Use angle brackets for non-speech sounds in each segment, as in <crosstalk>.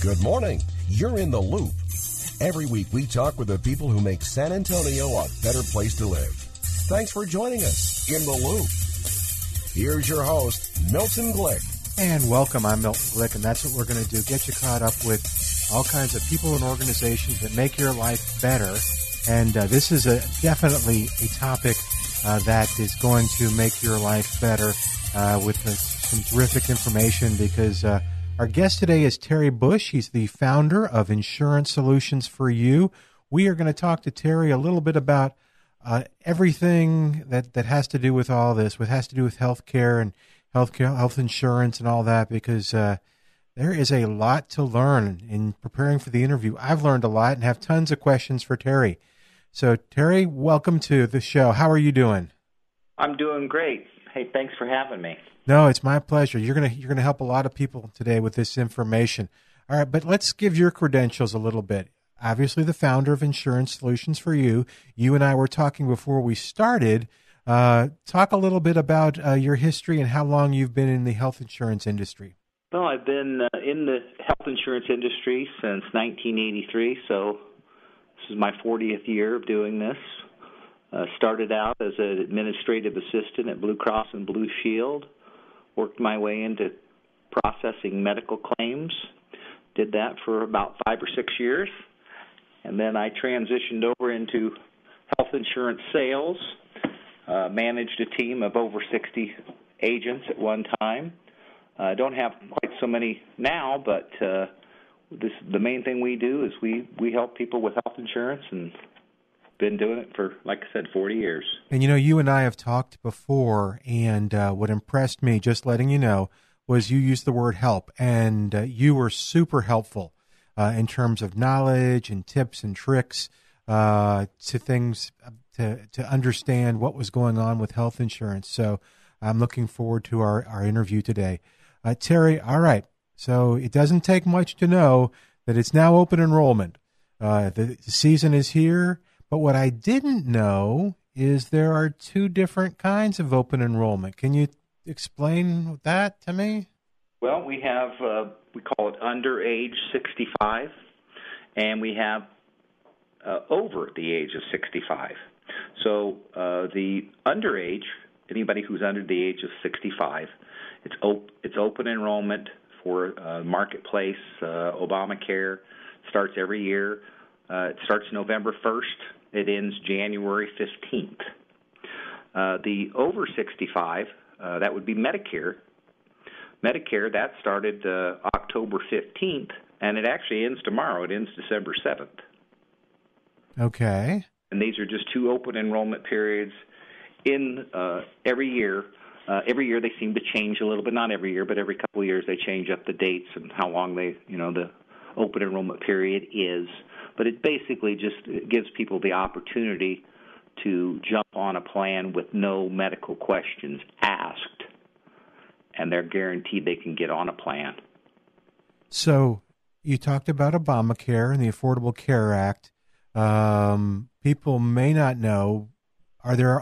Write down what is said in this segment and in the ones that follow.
Good morning. You're in the loop. Every week we talk with the people who make San Antonio a better place to live. Thanks for joining us in the loop. Here's your host, Milton Glick. And welcome. I'm Milton Glick, and that's what we're going to do get you caught up with all kinds of people and organizations that make your life better. And uh, this is a definitely a topic uh, that is going to make your life better uh, with uh, some terrific information because uh, our guest today is Terry Bush. He's the founder of Insurance Solutions for You. We are going to talk to Terry a little bit about uh, everything that, that has to do with all this, what has to do with healthcare and healthcare, health insurance and all that, because uh, there is a lot to learn in preparing for the interview. I've learned a lot and have tons of questions for Terry. So, Terry, welcome to the show. How are you doing? I'm doing great. Hey, thanks for having me. No, it's my pleasure. You're gonna you're gonna help a lot of people today with this information. All right, but let's give your credentials a little bit. Obviously, the founder of Insurance Solutions for You. You and I were talking before we started. Uh, talk a little bit about uh, your history and how long you've been in the health insurance industry. Well, I've been uh, in the health insurance industry since 1983, so this is my 40th year of doing this. Uh, started out as an administrative assistant at Blue Cross and Blue Shield worked my way into processing medical claims. Did that for about five or six years. And then I transitioned over into health insurance sales, uh, managed a team of over 60 agents at one time. I uh, don't have quite so many now, but uh, this the main thing we do is we we help people with health insurance and been doing it for, like I said, 40 years. And you know, you and I have talked before, and uh, what impressed me, just letting you know, was you used the word help, and uh, you were super helpful uh, in terms of knowledge and tips and tricks uh, to things to to understand what was going on with health insurance. So I'm looking forward to our, our interview today. Uh, Terry, all right. So it doesn't take much to know that it's now open enrollment. Uh, the season is here but what I didn't know is there are two different kinds of open enrollment. Can you explain that to me? Well, we have, uh, we call it under age 65, and we have uh, over the age of 65. So uh, the underage, anybody who's under the age of 65, it's, op- it's open enrollment for uh, Marketplace, uh, Obamacare, starts every year. Uh, it starts November 1st it ends January 15th. Uh, the over 65, uh, that would be Medicare. Medicare, that started uh, October 15th, and it actually ends tomorrow. It ends December 7th. Okay. And these are just two open enrollment periods in uh, every year. Uh, every year they seem to change a little bit, not every year, but every couple of years they change up the dates and how long they, you know, the open enrollment period is. But it basically just gives people the opportunity to jump on a plan with no medical questions asked, and they're guaranteed they can get on a plan. So you talked about Obamacare and the Affordable Care Act. Um, people may not know. Are there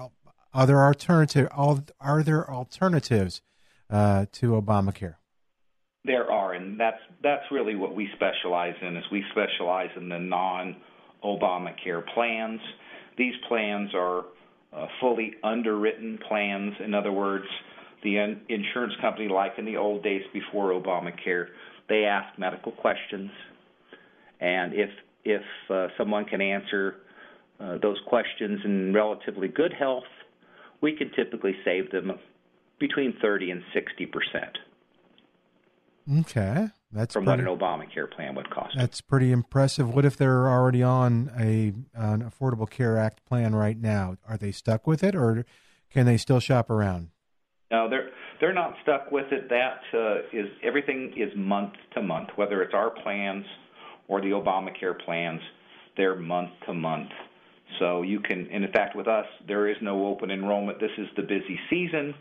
are there alternative are there alternatives uh, to Obamacare? There are, that's that's really what we specialize in. Is we specialize in the non-Obamacare plans. These plans are uh, fully underwritten plans. In other words, the insurance company, like in the old days before Obamacare, they ask medical questions, and if if uh, someone can answer uh, those questions in relatively good health, we can typically save them between 30 and 60 percent. Okay, that's from pretty, what an Obamacare plan would cost. That's pretty impressive. What if they're already on a an Affordable Care Act plan right now? Are they stuck with it, or can they still shop around? No, they're they're not stuck with it. That uh, is everything is month to month, whether it's our plans or the Obamacare plans. They're month to month. So you can, and in fact, with us, there is no open enrollment. This is the busy season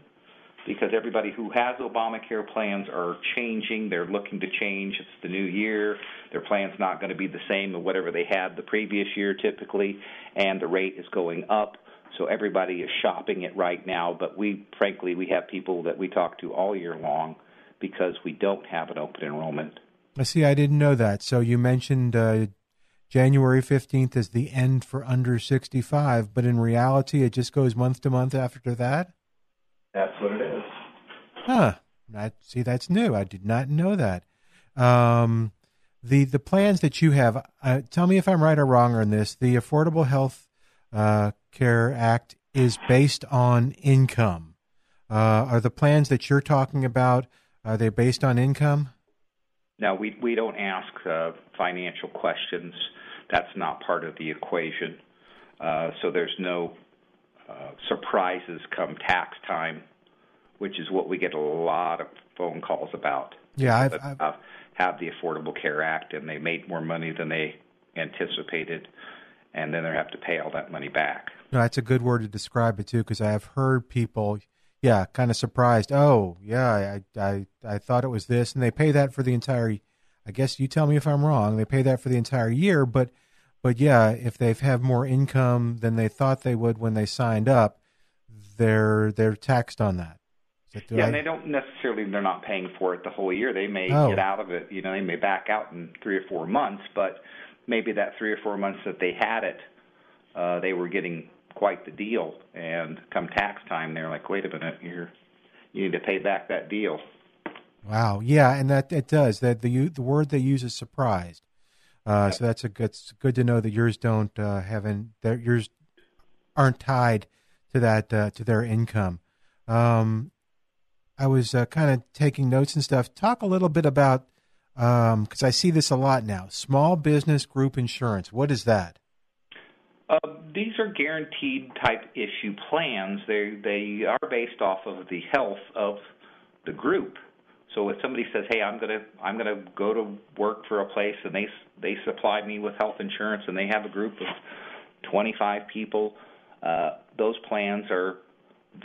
because everybody who has Obamacare plans are changing. They're looking to change. It's the new year. Their plan's not going to be the same as whatever they had the previous year typically, and the rate is going up. So everybody is shopping it right now. But we, frankly, we have people that we talk to all year long because we don't have an open enrollment. I see. I didn't know that. So you mentioned uh, January 15th as the end for under 65, but in reality, it just goes month to month after that? That's what is. Huh. I, see, that's new. I did not know that. Um, the the plans that you have, uh, tell me if I'm right or wrong on this. The Affordable Health uh, Care Act is based on income. Uh, are the plans that you're talking about are they based on income? No, we we don't ask uh, financial questions. That's not part of the equation. Uh, so there's no uh, surprises come tax time, which is what we get a lot of phone calls about. Yeah, I've, I've have the Affordable Care Act, and they made more money than they anticipated, and then they have to pay all that money back. No, that's a good word to describe it too, because I have heard people, yeah, kind of surprised. Oh, yeah, I, I, I thought it was this, and they pay that for the entire. I guess you tell me if I'm wrong. They pay that for the entire year, but but yeah, if they have more income than they thought they would when they signed up, they're they're taxed on that. That yeah, I... and they don't necessarily they're not paying for it the whole year. They may oh. get out of it. You know, they may back out in three or four months, but maybe that three or four months that they had it, uh, they were getting quite the deal. And come tax time, they're like, wait a minute, you're you need to pay back that deal. Wow. Yeah, and that it does. That the the word they use is surprised. Uh, so that's a good. It's good to know that yours don't uh, have an, that yours aren't tied to that uh, to their income. Um, I was uh, kind of taking notes and stuff. Talk a little bit about because um, I see this a lot now. Small business group insurance. What is that? Uh, these are guaranteed type issue plans. They they are based off of the health of the group. So if somebody says, "Hey, I'm gonna I'm gonna go to work for a place and they they supply me with health insurance and they have a group of 25 people," uh, those plans are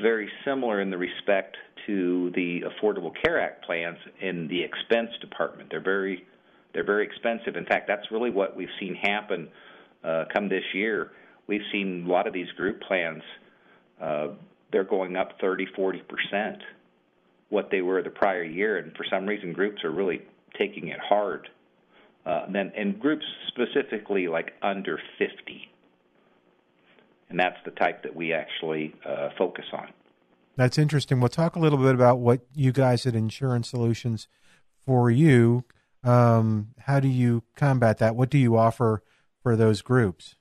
very similar in the respect to the Affordable Care Act plans in the expense department. They're very they're very expensive. In fact, that's really what we've seen happen uh, come this year. We've seen a lot of these group plans. Uh, they're going up 30, 40 percent what they were the prior year, and for some reason, groups are really taking it hard. Uh, and then, and groups specifically like under 50, and that's the type that we actually uh, focus on. That's interesting. We'll talk a little bit about what you guys at Insurance Solutions for you. Um, how do you combat that? What do you offer for those groups?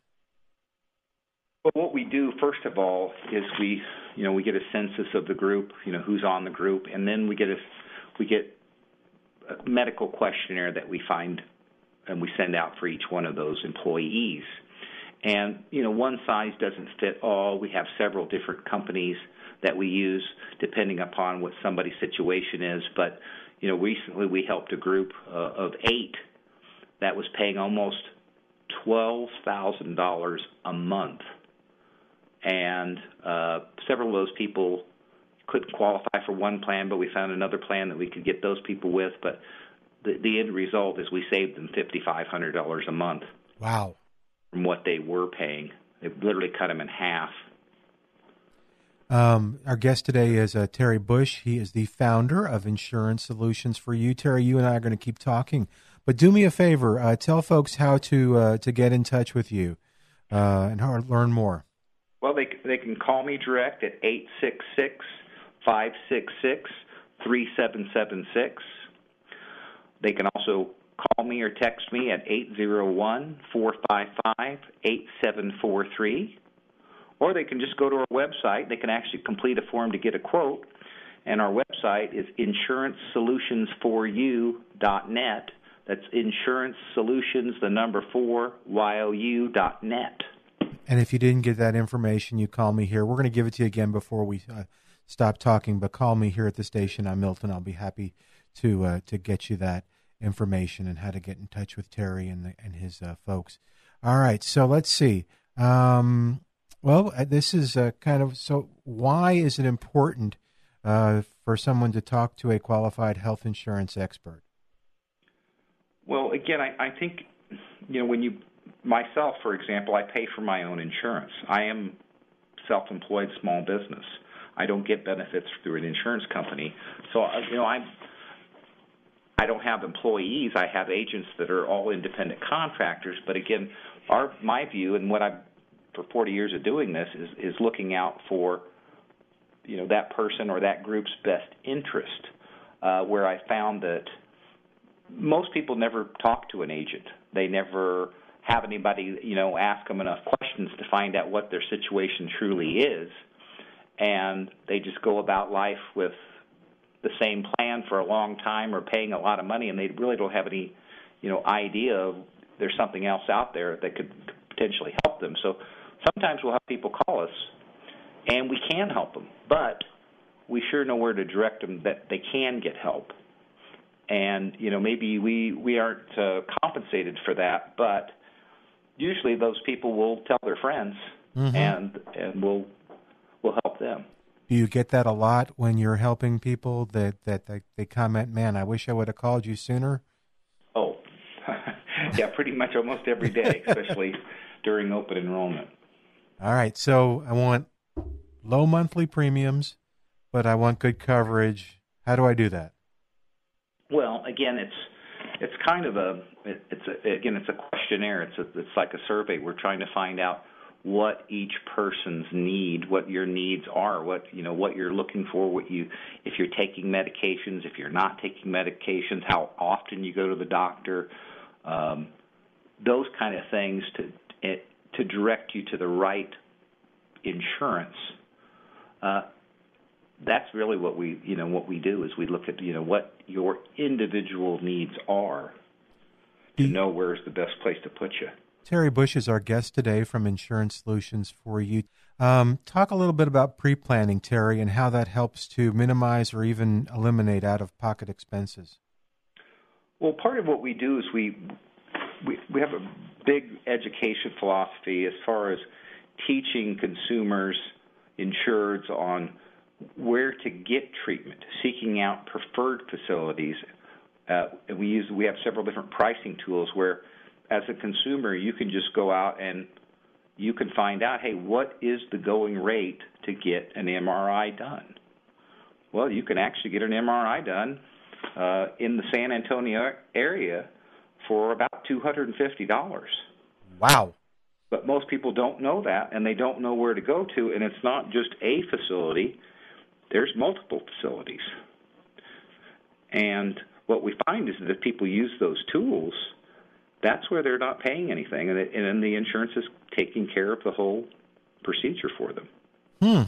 Well, what we do first of all is we you know, we get a census of the group, you know, who's on the group, and then we get a we get a medical questionnaire that we find and we send out for each one of those employees. And you know, one size doesn't fit all. We have several different companies that we use depending upon what somebody's situation is. But you know, recently we helped a group uh, of eight that was paying almost twelve thousand dollars a month and uh, several of those people couldn't qualify for one plan, but we found another plan that we could get those people with. But the, the end result is we saved them fifty five hundred dollars a month. Wow! From what they were paying, it literally cut them in half. Um, our guest today is uh, Terry Bush. He is the founder of Insurance Solutions for You. Terry, you and I are going to keep talking, but do me a favor: uh, tell folks how to uh, to get in touch with you uh, and how, learn more. Well, they they can call me direct at eight six six five six six three seven seven six. They can also call me or text me at eight zero one four five five eight seven four three, or they can just go to our website. They can actually complete a form to get a quote, and our website is insurancesolutions4you.net. That's insurance solutions, the number four, Y-O-U dot net. And if you didn't get that information, you call me here. We're going to give it to you again before we uh, stop talking, but call me here at the station. I'm Milton. I'll be happy to uh, to get you that information and how to get in touch with Terry and the, and his uh, folks. All right, so let's see. Um, well, uh, this is uh, kind of so. Why is it important uh, for someone to talk to a qualified health insurance expert? Well, again, I, I think you know when you myself, for example, I pay for my own insurance. I am self-employed small business. I don't get benefits through an insurance company. So you know, I'm I don't have employees. I have agents that are all independent contractors. But again, our my view and what I've for 40 years of doing this is is looking out for you know that person or that group's best interest. Uh, where I found that most people never talk to an agent. They never have anybody, you know, ask them enough questions to find out what their situation truly is, and they just go about life with the same plan for a long time or paying a lot of money, and they really don't have any, you know, idea of there's something else out there that could potentially help them. So sometimes we'll have people call us, and we can help them, but we sure know where to direct them that they can get help and you know maybe we we aren't uh, compensated for that, but usually those people will tell their friends, mm-hmm. and and we'll we'll help them. Do you get that a lot when you're helping people that that they, they comment, "Man, I wish I would have called you sooner." Oh, <laughs> yeah, pretty much almost every day, especially <laughs> during open enrollment. All right, so I want low monthly premiums, but I want good coverage. How do I do that? Well, again, it's it's kind of a it's a, again it's a questionnaire. It's a, it's like a survey. We're trying to find out what each person's need, what your needs are, what you know, what you're looking for, what you if you're taking medications, if you're not taking medications, how often you go to the doctor, um, those kind of things to it, to direct you to the right insurance. Uh, that's really what we you know what we do is we look at you know what your individual needs are to know where's the best place to put you. Terry Bush is our guest today from Insurance Solutions for You. Um, talk a little bit about pre planning, Terry, and how that helps to minimize or even eliminate out of pocket expenses. Well, part of what we do is we, we, we have a big education philosophy as far as teaching consumers, insureds, on where to get treatment, seeking out preferred facilities. Uh, we use we have several different pricing tools where, as a consumer, you can just go out and you can find out, hey, what is the going rate to get an MRI done? Well, you can actually get an MRI done uh, in the San Antonio area for about two hundred and fifty dollars. Wow. But most people don't know that, and they don't know where to go to, and it's not just a facility there's multiple facilities. And what we find is that if people use those tools, that's where they're not paying anything, and, it, and then the insurance is taking care of the whole procedure for them. Hmm.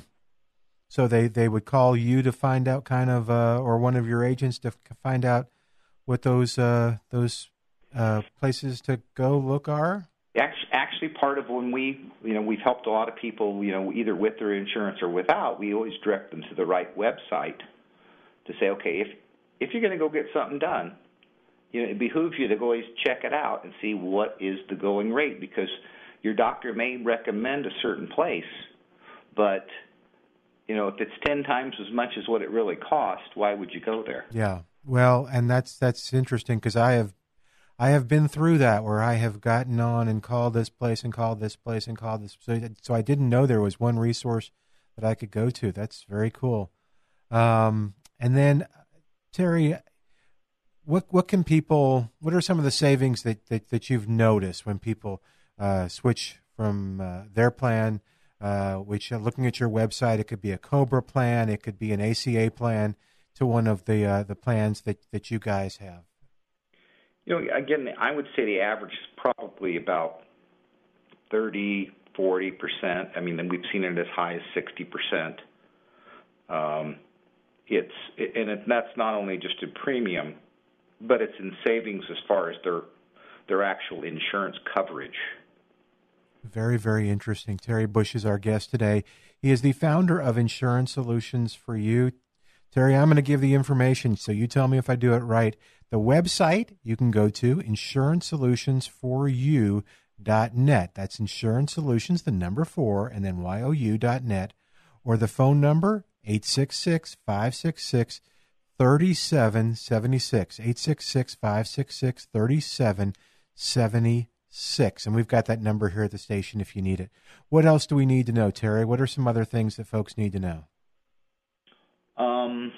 So they, they would call you to find out kind of, uh, or one of your agents to find out what those uh, those uh, places to go look are actually part of when we, you know, we've helped a lot of people, you know, either with their insurance or without. We always direct them to the right website to say, okay, if if you're going to go get something done, you know, it behooves you to always check it out and see what is the going rate because your doctor may recommend a certain place, but you know, if it's ten times as much as what it really cost, why would you go there? Yeah. Well, and that's that's interesting because I have I have been through that where I have gotten on and called this place and called this place and called this. So, so I didn't know there was one resource that I could go to. That's very cool. Um, and then, Terry, what what can people? What are some of the savings that that, that you've noticed when people uh, switch from uh, their plan? Uh, which, uh, looking at your website, it could be a Cobra plan, it could be an ACA plan, to one of the uh, the plans that that you guys have. You know, again, I would say the average is probably about 30, 40 percent. I mean, we've seen it as high as 60 percent. Um, it's and it, that's not only just a premium, but it's in savings as far as their their actual insurance coverage. Very, very interesting. Terry Bush is our guest today. He is the founder of Insurance Solutions for You. Terry, I'm going to give the information, so you tell me if I do it right. The website you can go to, insurancesolutionsforyou.net. That's Insurance Solutions, the number four, and then YOU.net. Or the phone number, 866 566 3776. 866 566 3776. And we've got that number here at the station if you need it. What else do we need to know, Terry? What are some other things that folks need to know? Um,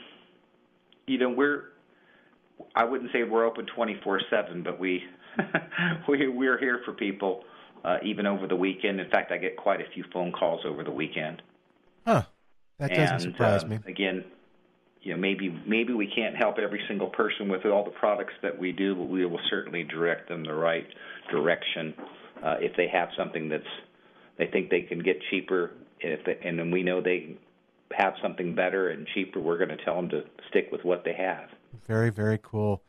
you know, we're I wouldn't say we're open 24/7, but we <laughs> we we're here for people uh, even over the weekend. In fact, I get quite a few phone calls over the weekend. Huh. That doesn't and, surprise uh, me. Again, you know, maybe maybe we can't help every single person with all the products that we do, but we will certainly direct them the right direction uh, if they have something that's they think they can get cheaper. If they, and then we know they have something better and cheaper, we're going to tell them to stick with what they have. Very, very cool.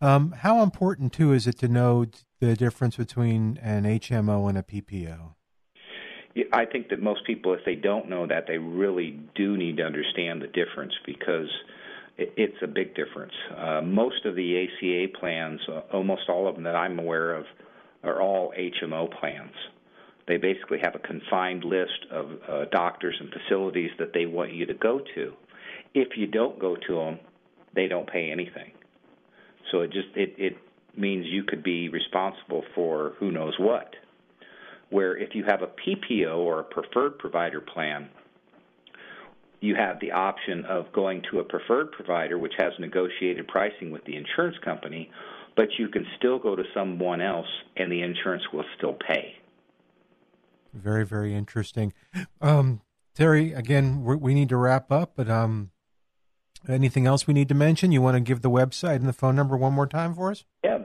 Um, how important too is it to know the difference between an HMO and a PPO? I think that most people, if they don't know that, they really do need to understand the difference because it's a big difference. Uh, most of the ACA plans, uh, almost all of them that I'm aware of, are all HMO plans. They basically have a confined list of uh, doctors and facilities that they want you to go to. If you don't go to them, they don't pay anything. So it just it, it means you could be responsible for who knows what where if you have a PPO or a preferred provider plan, you have the option of going to a preferred provider which has negotiated pricing with the insurance company, but you can still go to someone else and the insurance will still pay. Very, very interesting. Um, Terry, again, we need to wrap up, but um, anything else we need to mention? You want to give the website and the phone number one more time for us? Yeah,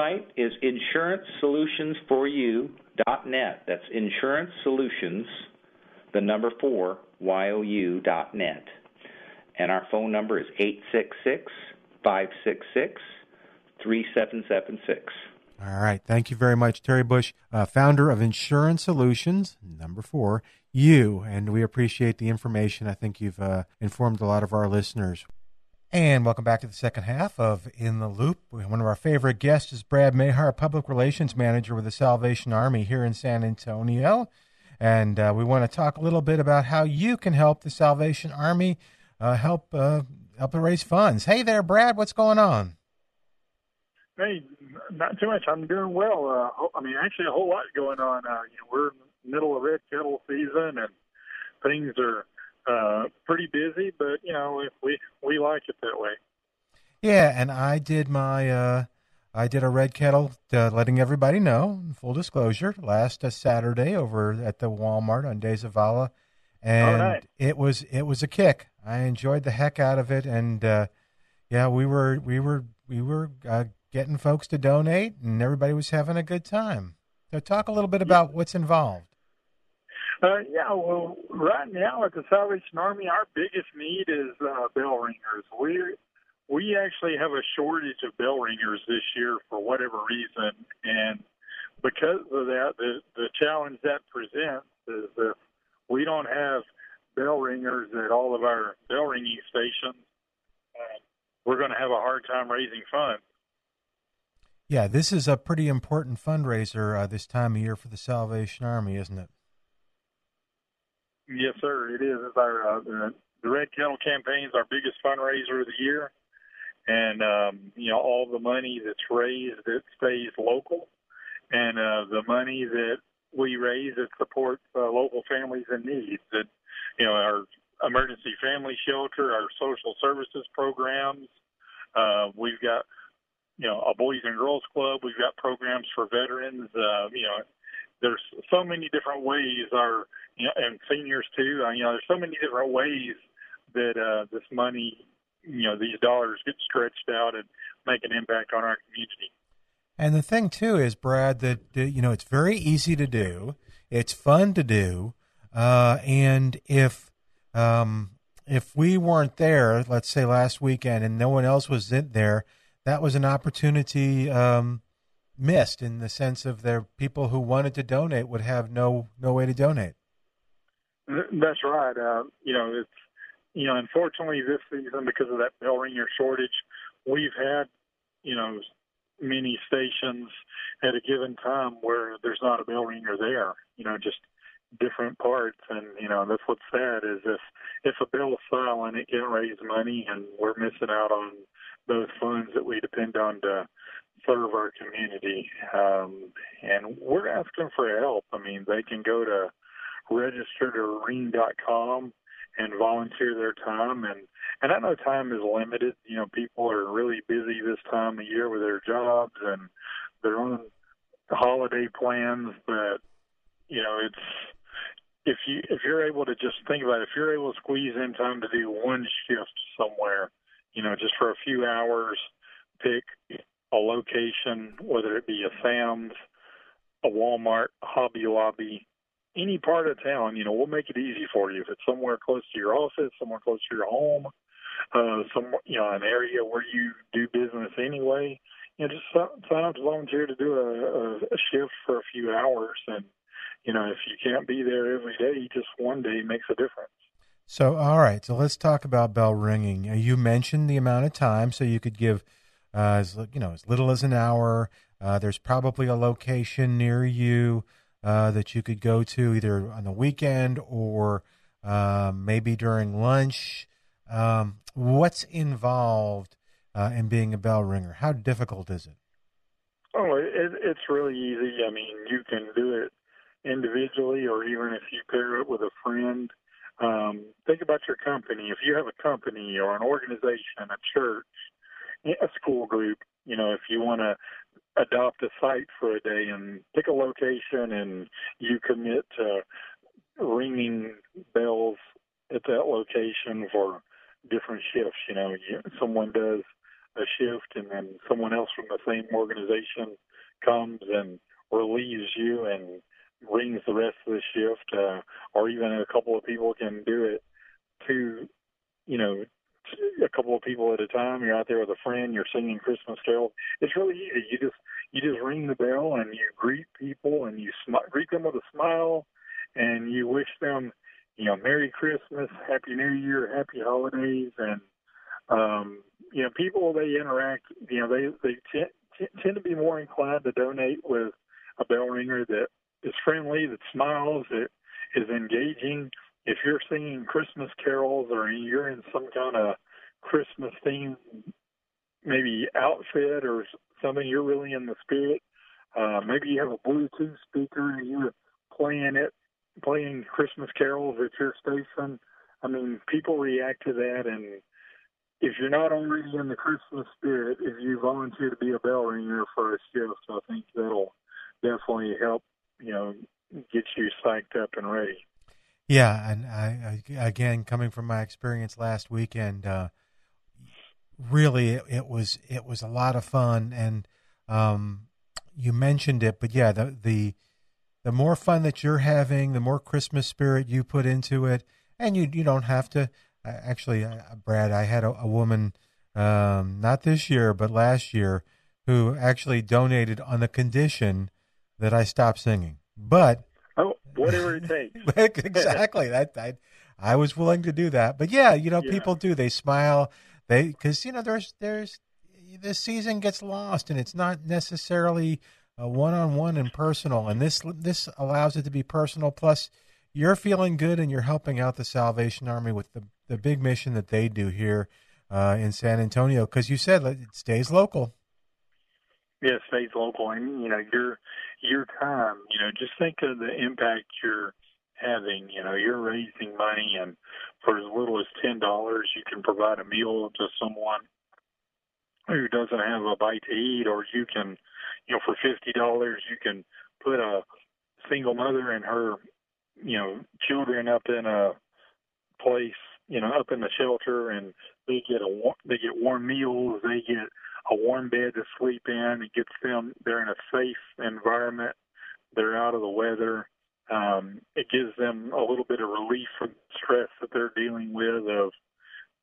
website is insurancesolutionsforyou.net. That's insurance solutions, the number four, Y-O-U.net. And our phone number is 866 566 3776. All right. Thank you very much, Terry Bush, uh, founder of Insurance Solutions, number four, you. And we appreciate the information. I think you've uh, informed a lot of our listeners. And welcome back to the second half of In the Loop. One of our favorite guests is Brad Mayar, Public Relations Manager with the Salvation Army here in San Antonio. And uh, we want to talk a little bit about how you can help the Salvation Army uh, help uh, help raise funds. Hey there, Brad. What's going on? Hey, not too much. I'm doing well. Uh, I mean, actually, a whole lot going on. Uh, you know, we're in the middle of red kettle season, and things are uh, pretty busy. But you know, we we like it that way. Yeah, and I did my uh, I did a red kettle, uh, letting everybody know. Full disclosure, last uh, Saturday over at the Walmart on De Zavala, and right. it was it was a kick. I enjoyed the heck out of it, and uh, yeah, we were we were we were uh, getting folks to donate, and everybody was having a good time. So, talk a little bit about what's involved. Uh, yeah, well, right now at the Salvation Army, our biggest need is uh, bell ringers. We we actually have a shortage of bell ringers this year for whatever reason, and because of that, the the challenge that presents is if we don't have bell ringers at all of our bell ringing stations, uh, we're going to have a hard time raising funds. Yeah, this is a pretty important fundraiser uh, this time of year for the Salvation Army, isn't it? Yes, sir. It is. It's our uh, the, the Red Kettle campaign is our biggest fundraiser of the year, and um, you know all the money that's raised it stays local, and uh, the money that we raise it supports uh, local families in need. That you know our emergency family shelter, our social services programs. Uh, we've got you know a boys and girls club. We've got programs for veterans. Uh, you know there's so many different ways our you know and seniors too uh, you know there's so many different ways that uh this money you know these dollars get stretched out and make an impact on our community. And the thing too is brad that you know it's very easy to do. It's fun to do. Uh and if um if we weren't there let's say last weekend and no one else was in there that was an opportunity um missed in the sense of there people who wanted to donate would have no no way to donate. That's right. Uh, you know, it's you know, unfortunately this season because of that bell ringer shortage, we've had you know many stations at a given time where there's not a bell ringer there. You know, just different parts, and you know that's what's sad is if if a bell is silent, it can't raise money, and we're missing out on those funds that we depend on to serve our community. Um, and we're asking for help. I mean, they can go to register.ring.com and volunteer their time and and I know time is limited. You know, people are really busy this time of year with their jobs and their own holiday plans, but you know, it's if you if you're able to just think about it, if you're able to squeeze in time to do one shift somewhere, you know, just for a few hours, pick a location, whether it be a Sam's, a Walmart, Hobby Lobby, any part of town, you know, we'll make it easy for you. If it's somewhere close to your office, somewhere close to your home, uh, some you know, an area where you do business anyway, you know, just sign up to volunteer to do a, a, shift for a few hours. And you know, if you can't be there every day, just one day makes a difference. So, all right. So let's talk about bell ringing. You mentioned the amount of time, so you could give, uh, as you know, as little as an hour. Uh, there's probably a location near you uh, that you could go to either on the weekend or um, maybe during lunch. Um, what's involved uh, in being a bell ringer? How difficult is it? Oh, it, it's really easy. I mean, you can do it individually or even if you pair it with a friend. Um, think about your company. If you have a company or an organization, a church, a school group, you know, if you want to adopt a site for a day and pick a location and you commit to ringing bells at that location for different shifts. You know, you, someone does a shift and then someone else from the same organization comes and relieves you and rings the rest of the shift, uh, or even a couple of people can do it to, you know, a couple of people at a time. You're out there with a friend. You're singing Christmas carols. It's really easy. You just you just ring the bell and you greet people and you sm- greet them with a smile and you wish them, you know, Merry Christmas, Happy New Year, Happy Holidays, and um, you know, people they interact. You know, they they t- t- tend to be more inclined to donate with a bell ringer that is friendly, that smiles, that is engaging if you're singing Christmas carols or you're in some kind of Christmas theme, maybe outfit or something, you're really in the spirit. Uh, maybe you have a Bluetooth speaker and you're playing it, playing Christmas carols at your station. I mean, people react to that, and if you're not already in the Christmas spirit, if you volunteer to be a bell ringer for a shift, I think that'll definitely help, you know, get you psyched up and ready. Yeah, and I, I, again, coming from my experience last weekend, uh, really it, it, was it was a lot of fun, and um, you mentioned it, but yeah, the the the more fun that you're having, the more Christmas spirit you put into it, and you you don't have to. Actually, uh, Brad, I had a, a woman, um, not this year, but last year, who actually donated on the condition that I stop singing. But whatever it takes. <laughs> exactly. that I, I was willing to do that. But yeah, you know, yeah. people do. They smile. They because you know there's there's the season gets lost and it's not necessarily one on one and personal. And this this allows it to be personal. Plus, you're feeling good and you're helping out the Salvation Army with the the big mission that they do here uh, in San Antonio. Because you said it stays local. Yeah, it stays local, and you know your your time. You know, just think of the impact you're having. You know, you're raising money, and for as little as ten dollars, you can provide a meal to someone who doesn't have a bite to eat, or you can, you know, for fifty dollars, you can put a single mother and her, you know, children up in a place, you know, up in the shelter, and they get a they get warm meals, they get a warm bed to sleep in. It gets them they're in a safe environment. They're out of the weather. Um, it gives them a little bit of relief from the stress that they're dealing with of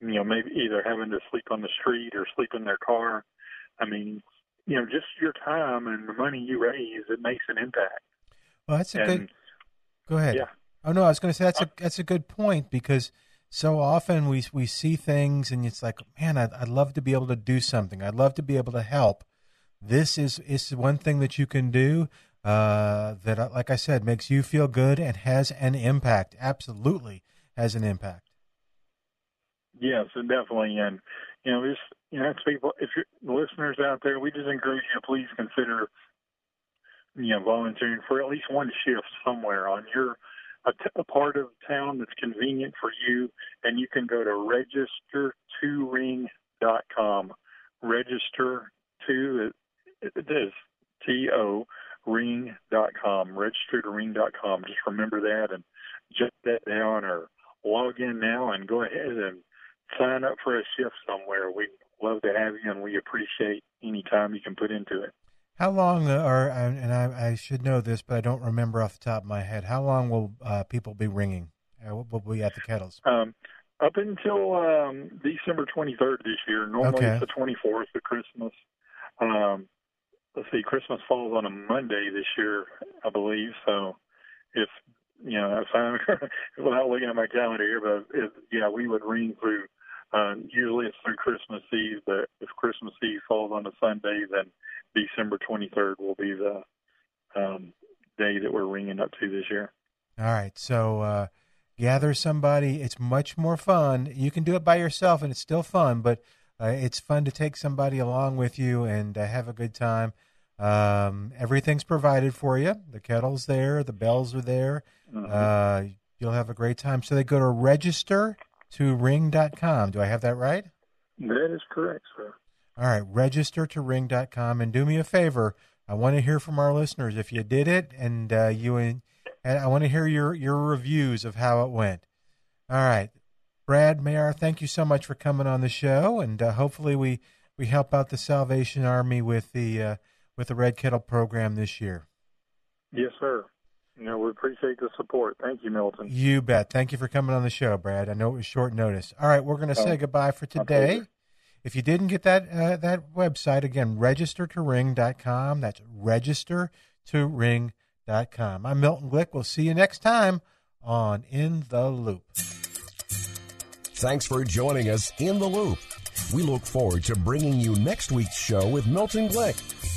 you know maybe either having to sleep on the street or sleep in their car. I mean, you know, just your time and the money you raise, it makes an impact. Well, that's a and, good. Go ahead. Yeah. Oh no, I was going to say that's a that's a good point because so often we we see things and it's like, man, I'd, I'd love to be able to do something. I'd love to be able to help. This is is one thing that you can do uh, that, uh, like I said, makes you feel good and has an impact. Absolutely has an impact. Yes, it definitely. And you know, just you know, people, if you're listeners out there, we just encourage you to please consider, you know, volunteering for at least one shift somewhere on your a, t- a part of town that's convenient for you, and you can go to register2ring.com. Register to it is T O ring.com. Register to ring.com. Just remember that and jot that down or log in now and go ahead and sign up for a shift somewhere. We'd love to have you, and we appreciate any time you can put into it. How long, are or and I, I, should know this, but I don't remember off the top of my head. How long will uh, people be ringing? Uh, will be at the kettles? Um, up until um, December 23rd this year. Normally okay. it's the 24th of Christmas. Um, let's see, Christmas falls on a Monday this year, I believe. So if you know, if I'm <laughs> without looking at my calendar here, but if, yeah, we would ring through. Uh, usually it's through Christmas Eve, but if Christmas Eve falls on a Sunday, then December 23rd will be the um, day that we're ringing up to this year. All right. So uh, gather somebody. It's much more fun. You can do it by yourself, and it's still fun, but uh, it's fun to take somebody along with you and uh, have a good time. Um, everything's provided for you. The kettle's there. The bells are there. Mm-hmm. Uh, you'll have a great time. So they go to register to ring.com. Do I have that right? That is correct, sir. All right, register to ring.com and do me a favor. I want to hear from our listeners if you did it and uh, you and I want to hear your your reviews of how it went. All right. Brad Mayar, thank you so much for coming on the show and uh, hopefully we we help out the Salvation Army with the uh, with the Red Kettle program this year. Yes, sir. You know, we appreciate the support. Thank you, Milton. You bet. Thank you for coming on the show, Brad. I know it was short notice. All right, we're going to say oh, goodbye for today. If you didn't get that uh, that website again, register to ring.com. That's register to ring.com. I'm Milton Glick. We'll see you next time on In the Loop. Thanks for joining us in the Loop. We look forward to bringing you next week's show with Milton Glick.